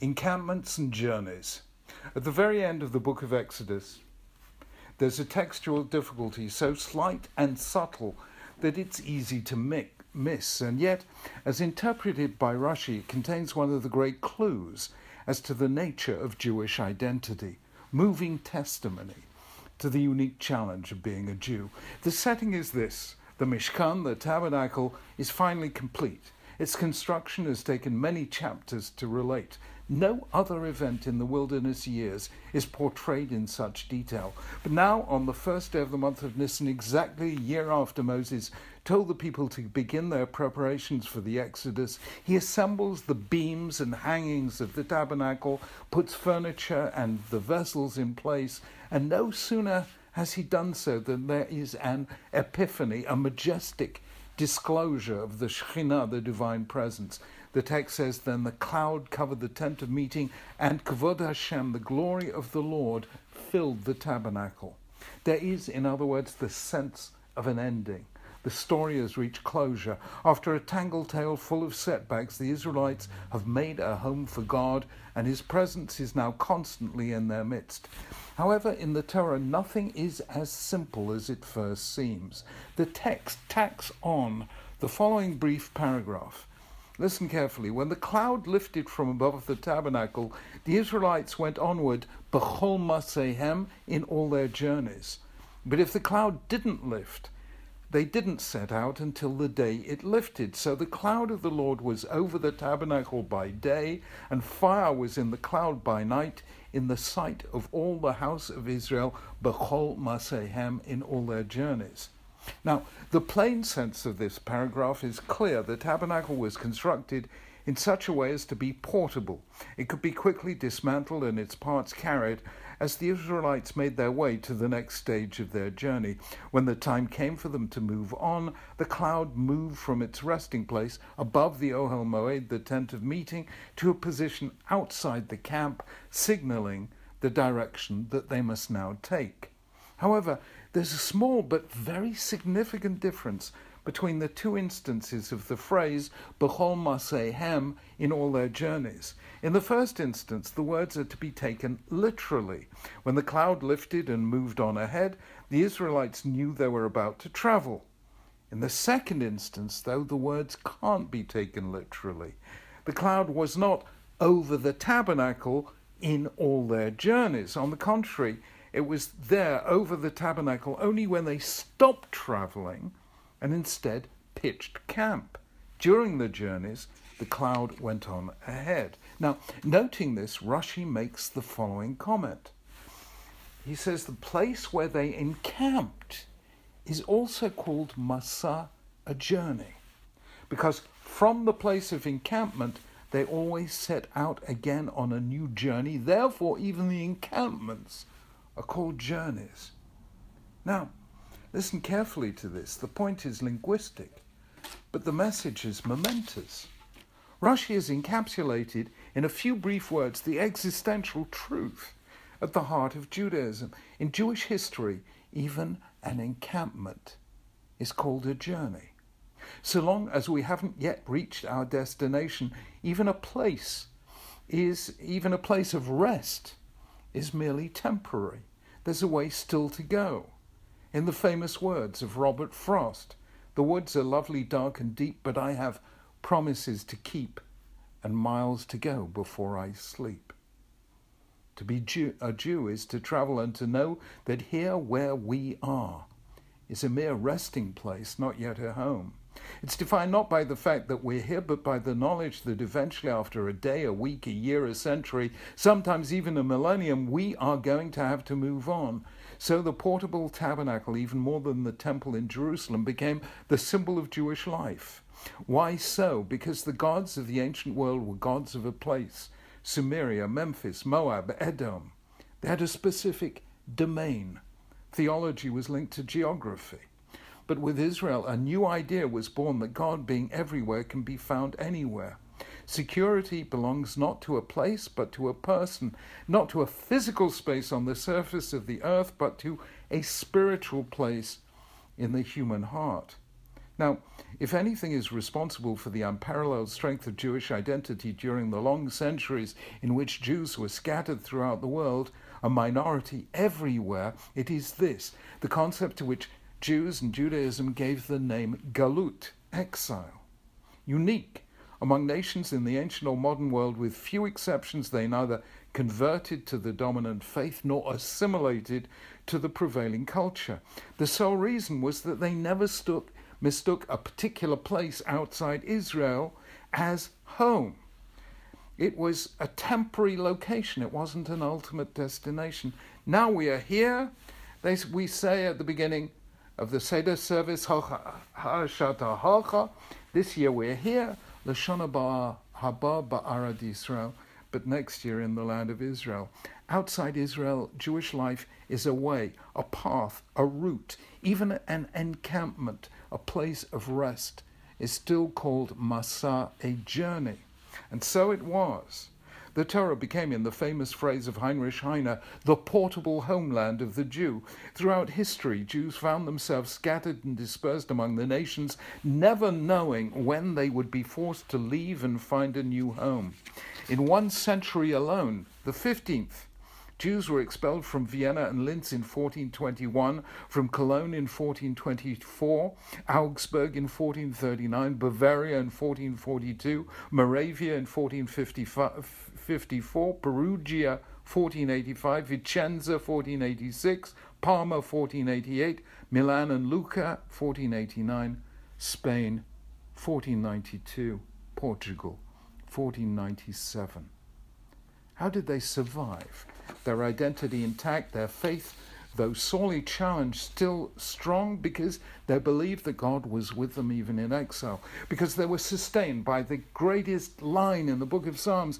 encampments and journeys. At the very end of the book of Exodus, there's a textual difficulty so slight and subtle that it's easy to miss, and yet, as interpreted by Rashi, it contains one of the great clues as to the nature of Jewish identity, moving testimony to the unique challenge of being a Jew. The setting is this the Mishkan, the tabernacle, is finally complete. Its construction has taken many chapters to relate. No other event in the wilderness years is portrayed in such detail. But now, on the first day of the month of Nisan, exactly a year after Moses told the people to begin their preparations for the Exodus, he assembles the beams and hangings of the tabernacle, puts furniture and the vessels in place, and no sooner has he done so than there is an epiphany, a majestic disclosure of the Shekhinah, the divine presence. The text says, Then the cloud covered the tent of meeting, and Kavod Hashem, the glory of the Lord, filled the tabernacle. There is, in other words, the sense of an ending. The story has reached closure. After a tangled tale full of setbacks, the Israelites have made a home for God, and His presence is now constantly in their midst. However, in the Torah, nothing is as simple as it first seems. The text tacks on the following brief paragraph. Listen carefully. When the cloud lifted from above the tabernacle, the Israelites went onward, bechol masehem, in all their journeys. But if the cloud didn't lift, they didn't set out until the day it lifted. So the cloud of the Lord was over the tabernacle by day, and fire was in the cloud by night in the sight of all the house of Israel, Bechol Masehem, in all their journeys. Now, the plain sense of this paragraph is clear. The tabernacle was constructed in such a way as to be portable. It could be quickly dismantled and its parts carried as the Israelites made their way to the next stage of their journey. When the time came for them to move on, the cloud moved from its resting place above the Ohel Moed, the tent of meeting, to a position outside the camp, signaling the direction that they must now take. However, there's a small but very significant difference between the two instances of the phrase Bechol Masehem in all their journeys. In the first instance, the words are to be taken literally. When the cloud lifted and moved on ahead, the Israelites knew they were about to travel. In the second instance, though, the words can't be taken literally. The cloud was not over the tabernacle in all their journeys. On the contrary, it was there over the tabernacle only when they stopped traveling and instead pitched camp. During the journeys, the cloud went on ahead. Now, noting this, Rashi makes the following comment. He says the place where they encamped is also called Masa, a journey, because from the place of encampment they always set out again on a new journey. Therefore, even the encampments are called journeys. Now, listen carefully to this. The point is linguistic, but the message is momentous. Rashi has encapsulated in a few brief words the existential truth at the heart of Judaism. In Jewish history, even an encampment is called a journey. So long as we haven't yet reached our destination, even a place is even a place of rest is merely temporary. There's a way still to go. In the famous words of Robert Frost, the woods are lovely, dark, and deep, but I have promises to keep and miles to go before I sleep. To be Jew, a Jew is to travel and to know that here where we are is a mere resting place, not yet a home. It's defined not by the fact that we're here, but by the knowledge that eventually, after a day, a week, a year, a century, sometimes even a millennium, we are going to have to move on. So the portable tabernacle, even more than the temple in Jerusalem, became the symbol of Jewish life. Why so? Because the gods of the ancient world were gods of a place Sumeria, Memphis, Moab, Edom. They had a specific domain. Theology was linked to geography. But with Israel, a new idea was born that God, being everywhere, can be found anywhere. Security belongs not to a place, but to a person, not to a physical space on the surface of the earth, but to a spiritual place in the human heart. Now, if anything is responsible for the unparalleled strength of Jewish identity during the long centuries in which Jews were scattered throughout the world, a minority everywhere, it is this the concept to which Jews and Judaism gave the name Galut, exile. Unique among nations in the ancient or modern world, with few exceptions, they neither converted to the dominant faith nor assimilated to the prevailing culture. The sole reason was that they never mistook a particular place outside Israel as home. It was a temporary location, it wasn't an ultimate destination. Now we are here. They, we say at the beginning of the Seder service, this year we're here, L'shanah Haba'ah Ba'arad Israel, but next year in the land of Israel. Outside Israel, Jewish life is a way, a path, a route, even an encampment, a place of rest, is still called Masa, a journey. And so it was. The Torah became, in the famous phrase of Heinrich Heine, the portable homeland of the Jew. Throughout history, Jews found themselves scattered and dispersed among the nations, never knowing when they would be forced to leave and find a new home. In one century alone, the 15th, Jews were expelled from Vienna and Linz in 1421, from Cologne in 1424, Augsburg in 1439, Bavaria in 1442, Moravia in 1454, Perugia 1485, Vicenza 1486, Parma 1488, Milan and Lucca 1489, Spain 1492, Portugal 1497. How did they survive? Their identity intact, their faith, though sorely challenged, still strong because they believed that God was with them even in exile, because they were sustained by the greatest line in the book of Psalms.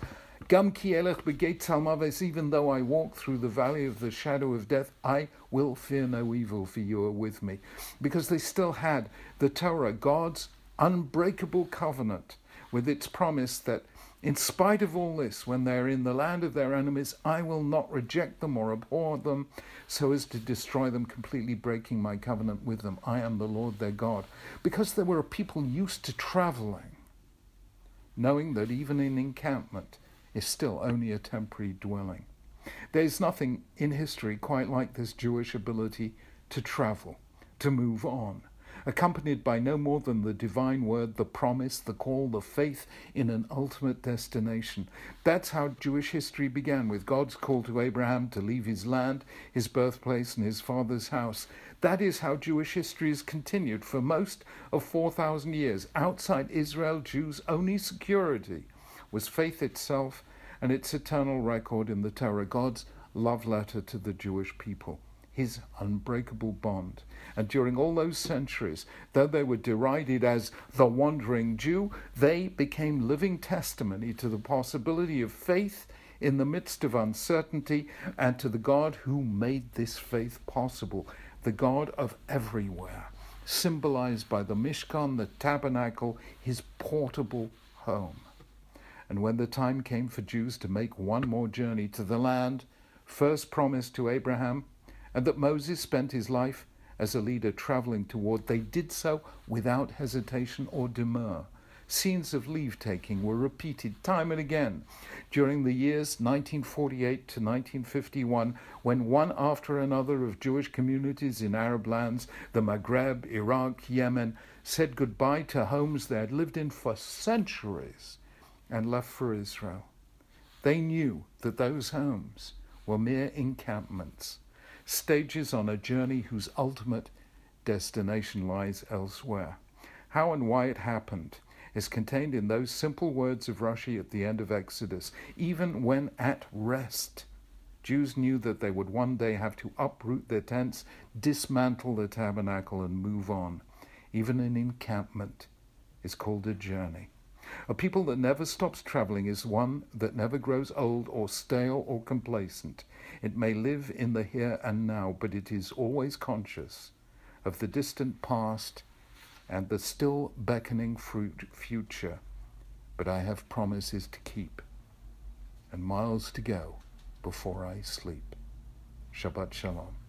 Gam ki elech beget even though I walk through the valley of the shadow of death, I will fear no evil, for you are with me. Because they still had the Torah, God's unbreakable covenant, with its promise that in spite of all this, when they are in the land of their enemies, I will not reject them or abhor them so as to destroy them, completely breaking my covenant with them. I am the Lord their God. Because they were a people used to traveling, knowing that even an encampment is still only a temporary dwelling. There is nothing in history quite like this Jewish ability to travel, to move on accompanied by no more than the divine word, the promise, the call, the faith in an ultimate destination. That's how Jewish history began, with God's call to Abraham to leave his land, his birthplace, and his father's house. That is how Jewish history has continued for most of 4,000 years. Outside Israel, Jews' only security was faith itself and its eternal record in the Torah, God's love letter to the Jewish people his unbreakable bond. And during all those centuries, though they were derided as the wandering Jew, they became living testimony to the possibility of faith in the midst of uncertainty and to the God who made this faith possible, the God of everywhere, symbolized by the Mishkan, the tabernacle, his portable home. And when the time came for Jews to make one more journey to the land, first promised to Abraham, and that Moses spent his life as a leader traveling toward, they did so without hesitation or demur. Scenes of leave taking were repeated time and again during the years 1948 to 1951, when one after another of Jewish communities in Arab lands, the Maghreb, Iraq, Yemen, said goodbye to homes they had lived in for centuries and left for Israel. They knew that those homes were mere encampments stages on a journey whose ultimate destination lies elsewhere. How and why it happened is contained in those simple words of Rashi at the end of Exodus. Even when at rest, Jews knew that they would one day have to uproot their tents, dismantle the tabernacle, and move on. Even an encampment is called a journey. A people that never stops traveling is one that never grows old or stale or complacent. It may live in the here and now, but it is always conscious of the distant past and the still beckoning fruit future. But I have promises to keep and miles to go before I sleep. Shabbat Shalom.